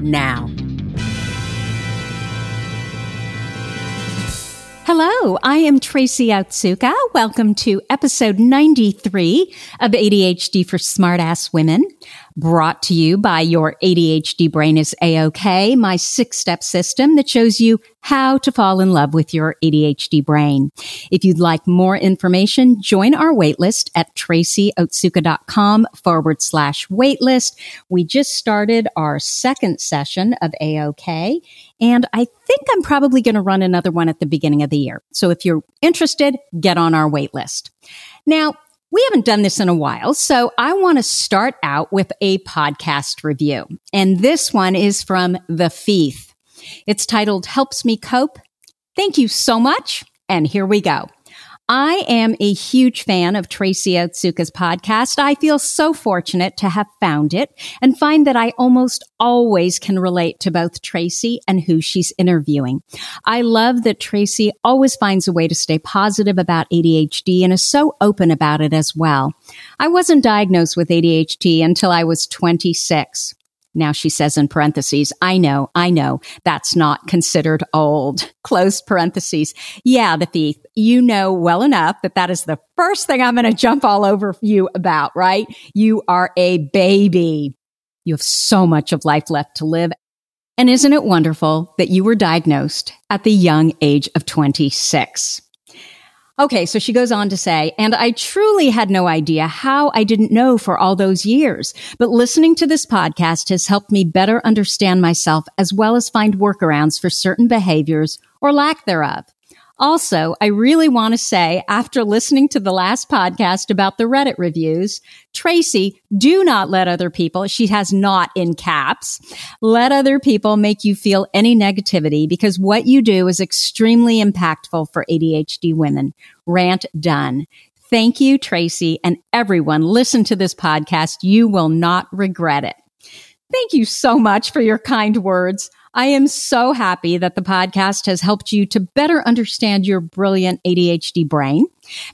now. Hello, I am Tracy Otsuka. Welcome to episode 93 of ADHD for Smartass Women brought to you by your ADHD brain is A-OK, my six step system that shows you how to fall in love with your ADHD brain. If you'd like more information, join our waitlist at tracyotsuka.com forward slash waitlist. We just started our second session of A-OK and I think I'm probably going to run another one at the beginning of the year. So if you're interested, get on our waitlist. Now, we haven't done this in a while, so I want to start out with a podcast review. And this one is from The Thief. It's titled Helps Me Cope. Thank you so much. And here we go. I am a huge fan of Tracy Otsuka's podcast. I feel so fortunate to have found it and find that I almost always can relate to both Tracy and who she's interviewing. I love that Tracy always finds a way to stay positive about ADHD and is so open about it as well. I wasn't diagnosed with ADHD until I was 26. Now she says in parentheses, I know, I know, that's not considered old. Close parentheses. Yeah, the thief, you know well enough that that is the first thing I'm going to jump all over you about, right? You are a baby. You have so much of life left to live. And isn't it wonderful that you were diagnosed at the young age of 26? Okay, so she goes on to say, and I truly had no idea how I didn't know for all those years, but listening to this podcast has helped me better understand myself as well as find workarounds for certain behaviors or lack thereof. Also, I really want to say after listening to the last podcast about the Reddit reviews, Tracy, do not let other people, she has not in caps, let other people make you feel any negativity because what you do is extremely impactful for ADHD women. Rant done. Thank you, Tracy, and everyone listen to this podcast. You will not regret it. Thank you so much for your kind words. I am so happy that the podcast has helped you to better understand your brilliant ADHD brain.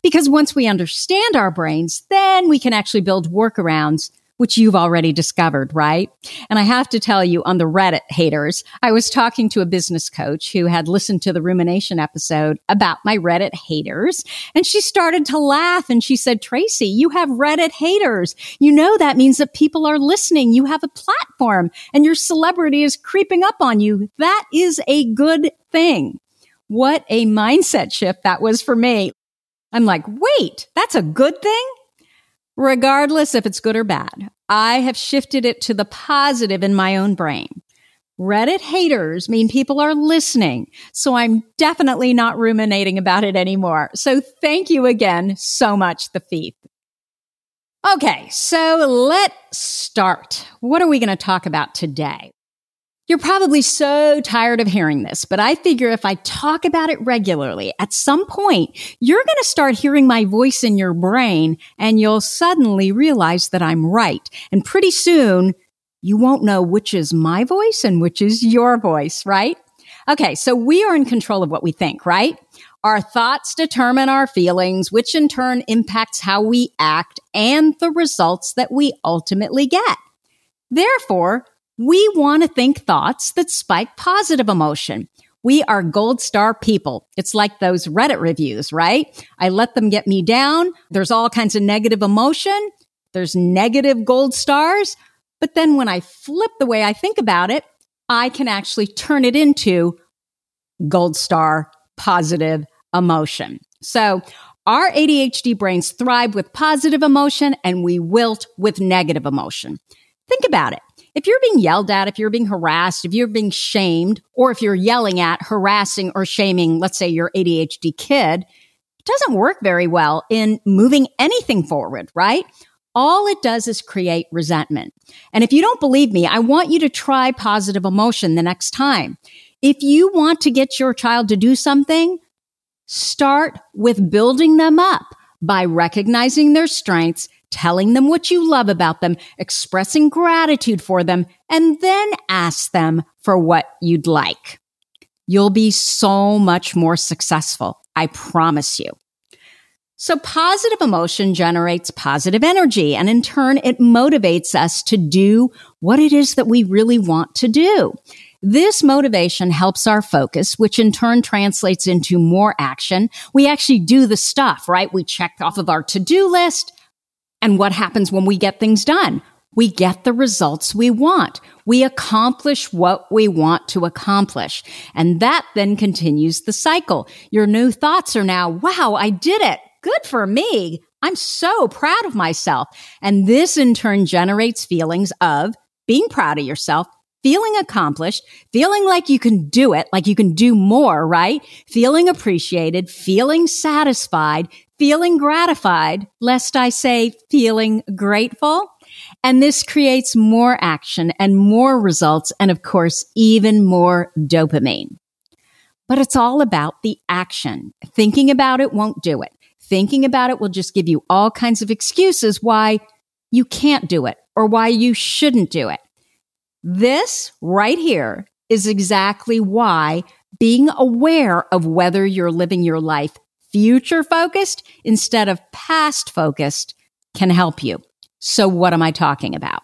Because once we understand our brains, then we can actually build workarounds which you've already discovered, right? And I have to tell you on the Reddit haters, I was talking to a business coach who had listened to the rumination episode about my Reddit haters. And she started to laugh and she said, Tracy, you have Reddit haters. You know, that means that people are listening. You have a platform and your celebrity is creeping up on you. That is a good thing. What a mindset shift that was for me. I'm like, wait, that's a good thing? Regardless if it's good or bad. I have shifted it to the positive in my own brain. Reddit haters mean people are listening. So I'm definitely not ruminating about it anymore. So thank you again so much, the thief. Okay, so let's start. What are we going to talk about today? You're probably so tired of hearing this, but I figure if I talk about it regularly, at some point, you're going to start hearing my voice in your brain and you'll suddenly realize that I'm right. And pretty soon, you won't know which is my voice and which is your voice, right? Okay. So we are in control of what we think, right? Our thoughts determine our feelings, which in turn impacts how we act and the results that we ultimately get. Therefore, we want to think thoughts that spike positive emotion. We are gold star people. It's like those Reddit reviews, right? I let them get me down. There's all kinds of negative emotion. There's negative gold stars. But then when I flip the way I think about it, I can actually turn it into gold star positive emotion. So our ADHD brains thrive with positive emotion and we wilt with negative emotion. Think about it. If you're being yelled at, if you're being harassed, if you're being shamed, or if you're yelling at, harassing, or shaming, let's say your ADHD kid, it doesn't work very well in moving anything forward, right? All it does is create resentment. And if you don't believe me, I want you to try positive emotion the next time. If you want to get your child to do something, start with building them up by recognizing their strengths telling them what you love about them, expressing gratitude for them, and then ask them for what you'd like. You'll be so much more successful. I promise you. So positive emotion generates positive energy and in turn it motivates us to do what it is that we really want to do. This motivation helps our focus, which in turn translates into more action. We actually do the stuff, right? We check off of our to-do list and what happens when we get things done? We get the results we want. We accomplish what we want to accomplish. And that then continues the cycle. Your new thoughts are now, wow, I did it. Good for me. I'm so proud of myself. And this in turn generates feelings of being proud of yourself, feeling accomplished, feeling like you can do it, like you can do more, right? Feeling appreciated, feeling satisfied, feeling gratified, lest I say feeling grateful. And this creates more action and more results. And of course, even more dopamine. But it's all about the action. Thinking about it won't do it. Thinking about it will just give you all kinds of excuses why you can't do it or why you shouldn't do it. This right here is exactly why being aware of whether you're living your life future focused instead of past focused can help you. So what am I talking about?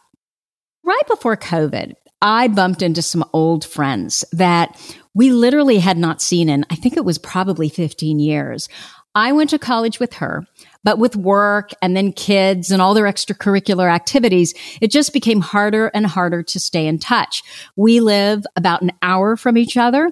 Right before COVID, I bumped into some old friends that we literally had not seen in, I think it was probably 15 years. I went to college with her, but with work and then kids and all their extracurricular activities, it just became harder and harder to stay in touch. We live about an hour from each other.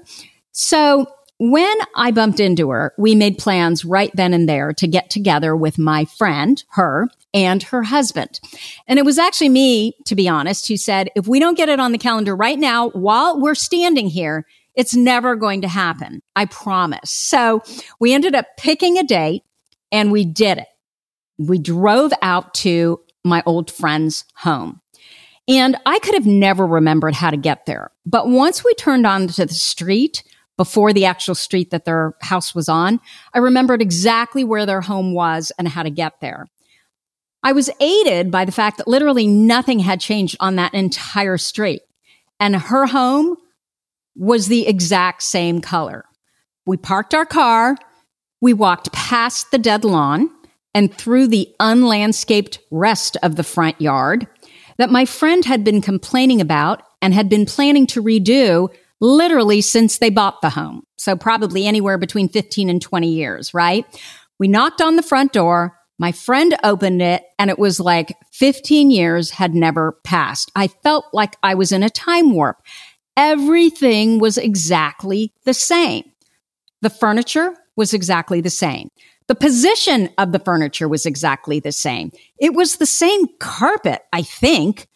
So when I bumped into her, we made plans right then and there to get together with my friend, her, and her husband. And it was actually me, to be honest, who said, if we don't get it on the calendar right now while we're standing here, it's never going to happen. I promise. So we ended up picking a date and we did it. We drove out to my old friend's home. And I could have never remembered how to get there. But once we turned onto the street, before the actual street that their house was on. I remembered exactly where their home was and how to get there. I was aided by the fact that literally nothing had changed on that entire street. And her home was the exact same color. We parked our car. We walked past the dead lawn and through the unlandscaped rest of the front yard that my friend had been complaining about and had been planning to redo literally since they bought the home. So probably anywhere between 15 and 20 years, right? We knocked on the front door. My friend opened it and it was like 15 years had never passed. I felt like I was in a time warp. Everything was exactly the same. The furniture was exactly the same. The position of the furniture was exactly the same. It was the same carpet, I think.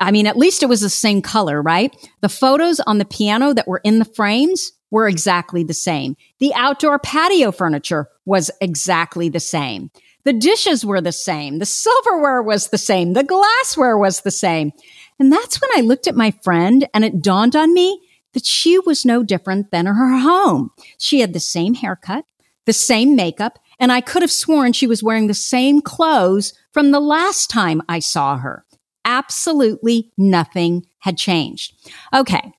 I mean, at least it was the same color, right? The photos on the piano that were in the frames were exactly the same. The outdoor patio furniture was exactly the same. The dishes were the same. The silverware was the same. The glassware was the same. And that's when I looked at my friend and it dawned on me that she was no different than her home. She had the same haircut, the same makeup, and I could have sworn she was wearing the same clothes from the last time I saw her absolutely nothing had changed. Okay.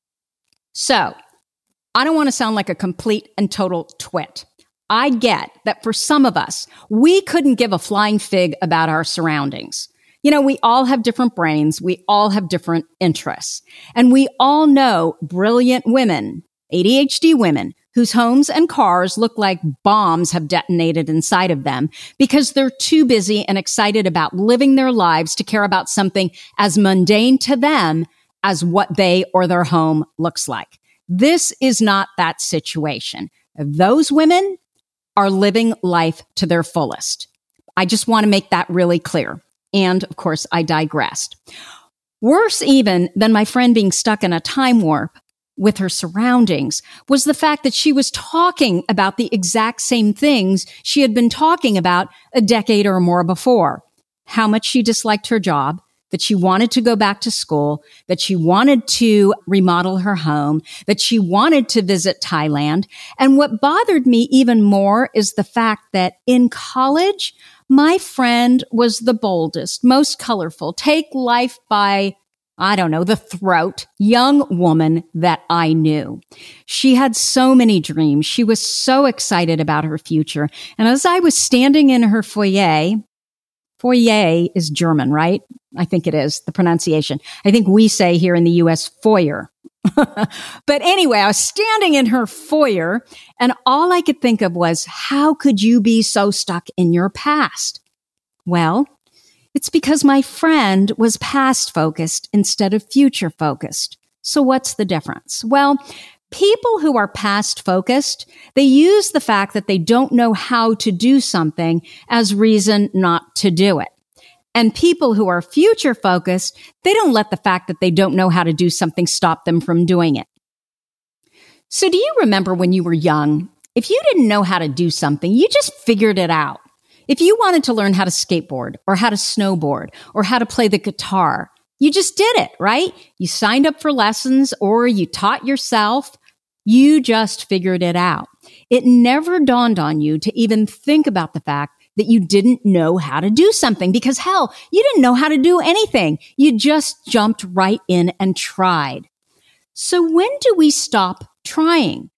So I don't want to sound like a complete and total twit. I get that for some of us, we couldn't give a flying fig about our surroundings. You know, we all have different brains. We all have different interests. And we all know brilliant women, ADHD women, whose homes and cars look like bombs have detonated inside of them because they're too busy and excited about living their lives to care about something as mundane to them as what they or their home looks like. This is not that situation. Those women are living life to their fullest. I just want to make that really clear. And of course, I digressed. Worse even than my friend being stuck in a time warp with her surroundings was the fact that she was talking about the exact same things she had been talking about a decade or more before. How much she disliked her job, that she wanted to go back to school, that she wanted to remodel her home, that she wanted to visit Thailand. And what bothered me even more is the fact that in college, my friend was the boldest, most colorful, take life by I don't know, the throat young woman that I knew. She had so many dreams. She was so excited about her future. And as I was standing in her foyer, foyer is German, right? I think it is the pronunciation. I think we say here in the US foyer. but anyway, I was standing in her foyer and all I could think of was, how could you be so stuck in your past? Well, it's because my friend was past focused instead of future focused. So what's the difference? Well, people who are past focused, they use the fact that they don't know how to do something as reason not to do it. And people who are future focused, they don't let the fact that they don't know how to do something stop them from doing it. So do you remember when you were young? If you didn't know how to do something, you just figured it out. If you wanted to learn how to skateboard or how to snowboard or how to play the guitar, you just did it, right? You signed up for lessons or you taught yourself. You just figured it out. It never dawned on you to even think about the fact that you didn't know how to do something because hell, you didn't know how to do anything. You just jumped right in and tried. So when do we stop trying?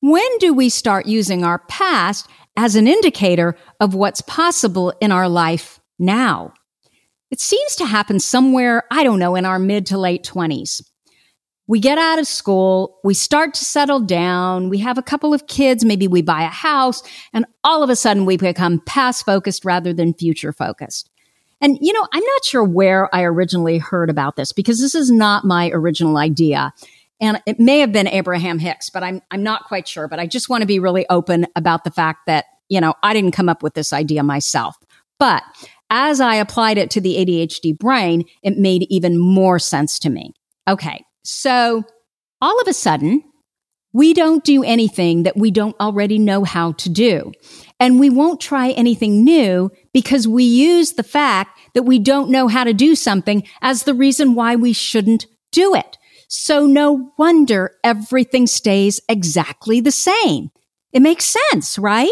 When do we start using our past as an indicator of what's possible in our life now. It seems to happen somewhere, I don't know, in our mid to late 20s. We get out of school, we start to settle down, we have a couple of kids, maybe we buy a house, and all of a sudden we become past focused rather than future focused. And, you know, I'm not sure where I originally heard about this because this is not my original idea. And it may have been Abraham Hicks, but I'm, I'm not quite sure. But I just want to be really open about the fact that, you know, I didn't come up with this idea myself. But as I applied it to the ADHD brain, it made even more sense to me. Okay. So all of a sudden, we don't do anything that we don't already know how to do. And we won't try anything new because we use the fact that we don't know how to do something as the reason why we shouldn't do it. So no wonder everything stays exactly the same. It makes sense, right?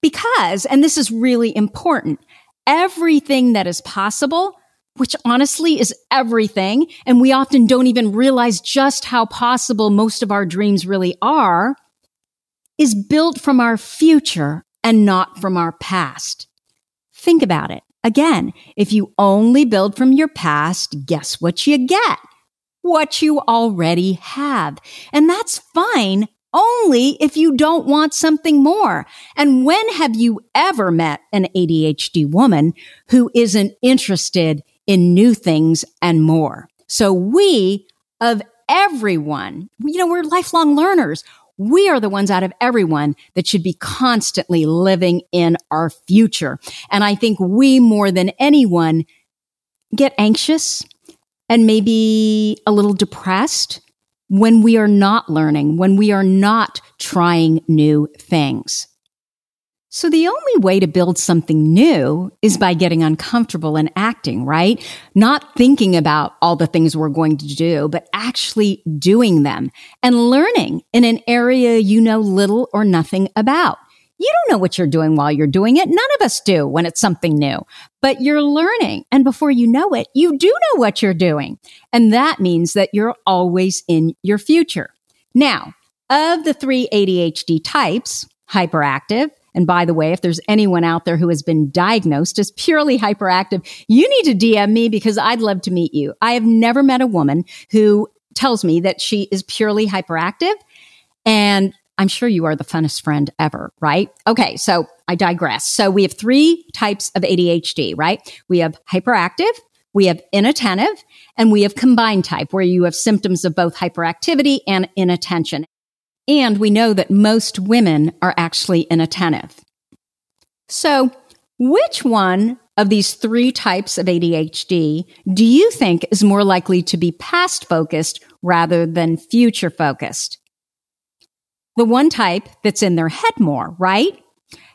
Because, and this is really important, everything that is possible, which honestly is everything, and we often don't even realize just how possible most of our dreams really are, is built from our future and not from our past. Think about it. Again, if you only build from your past, guess what you get? What you already have. And that's fine only if you don't want something more. And when have you ever met an ADHD woman who isn't interested in new things and more? So we of everyone, you know, we're lifelong learners. We are the ones out of everyone that should be constantly living in our future. And I think we more than anyone get anxious and maybe a little depressed when we are not learning, when we are not trying new things. So the only way to build something new is by getting uncomfortable and acting, right? Not thinking about all the things we're going to do, but actually doing them and learning in an area you know little or nothing about. You don't know what you're doing while you're doing it. None of us do when it's something new, but you're learning. And before you know it, you do know what you're doing. And that means that you're always in your future. Now, of the three ADHD types, hyperactive, and by the way, if there's anyone out there who has been diagnosed as purely hyperactive, you need to DM me because I'd love to meet you. I have never met a woman who tells me that she is purely hyperactive. And I'm sure you are the funnest friend ever, right? Okay. So I digress. So we have three types of ADHD, right? We have hyperactive, we have inattentive, and we have combined type where you have symptoms of both hyperactivity and inattention. And we know that most women are actually inattentive. So which one of these three types of ADHD do you think is more likely to be past focused rather than future focused? The one type that's in their head more, right?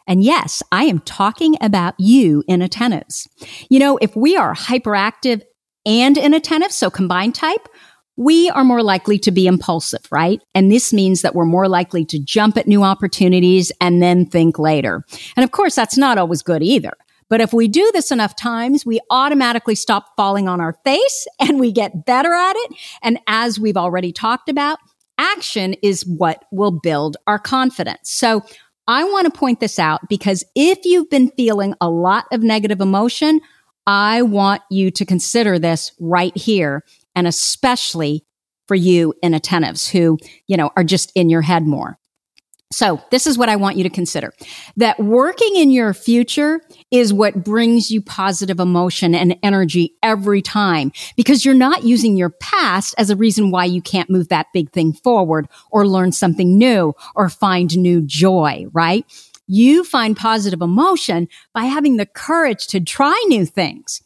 And yes, I am talking about you inattentives. You know, if we are hyperactive and inattentive, so combined type, we are more likely to be impulsive, right? And this means that we're more likely to jump at new opportunities and then think later. And of course, that's not always good either. But if we do this enough times, we automatically stop falling on our face and we get better at it. And as we've already talked about, action is what will build our confidence. So I want to point this out because if you've been feeling a lot of negative emotion, I want you to consider this right here and especially for you inattentives who, you know, are just in your head more. So this is what I want you to consider that working in your future is what brings you positive emotion and energy every time because you're not using your past as a reason why you can't move that big thing forward or learn something new or find new joy, right? You find positive emotion by having the courage to try new things.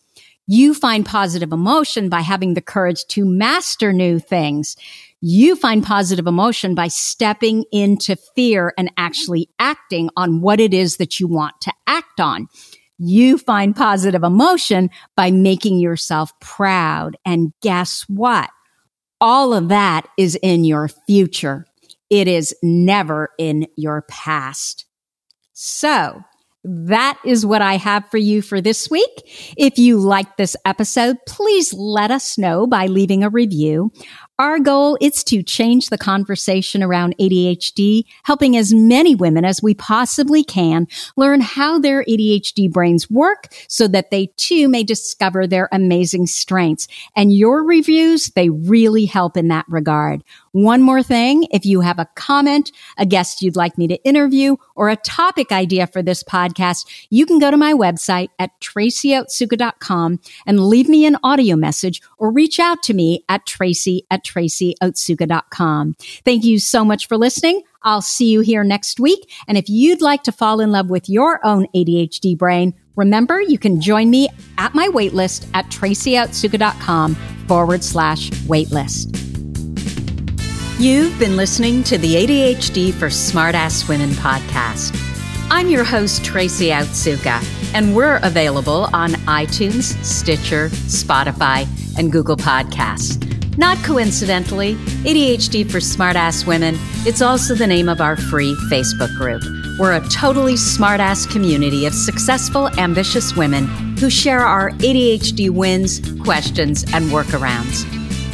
You find positive emotion by having the courage to master new things. You find positive emotion by stepping into fear and actually acting on what it is that you want to act on. You find positive emotion by making yourself proud. And guess what? All of that is in your future. It is never in your past. So that is what I have for you for this week. If you like this episode, please let us know by leaving a review. Our goal is to change the conversation around ADHD, helping as many women as we possibly can learn how their ADHD brains work so that they too may discover their amazing strengths. And your reviews, they really help in that regard. One more thing, if you have a comment, a guest you'd like me to interview, or a topic idea for this podcast, you can go to my website at tracyotsuka.com and leave me an audio message or reach out to me at tracy at tracyotsuka.com. Thank you so much for listening. I'll see you here next week. And if you'd like to fall in love with your own ADHD brain, remember you can join me at my waitlist at tracyotsuka.com forward slash waitlist. You've been listening to the ADHD for Smartass Women podcast. I'm your host, Tracy Otsuka, and we're available on iTunes, Stitcher, Spotify, and Google Podcasts. Not coincidentally, ADHD for Smartass Women, it's also the name of our free Facebook group. We're a totally smartass community of successful, ambitious women who share our ADHD wins, questions, and workarounds.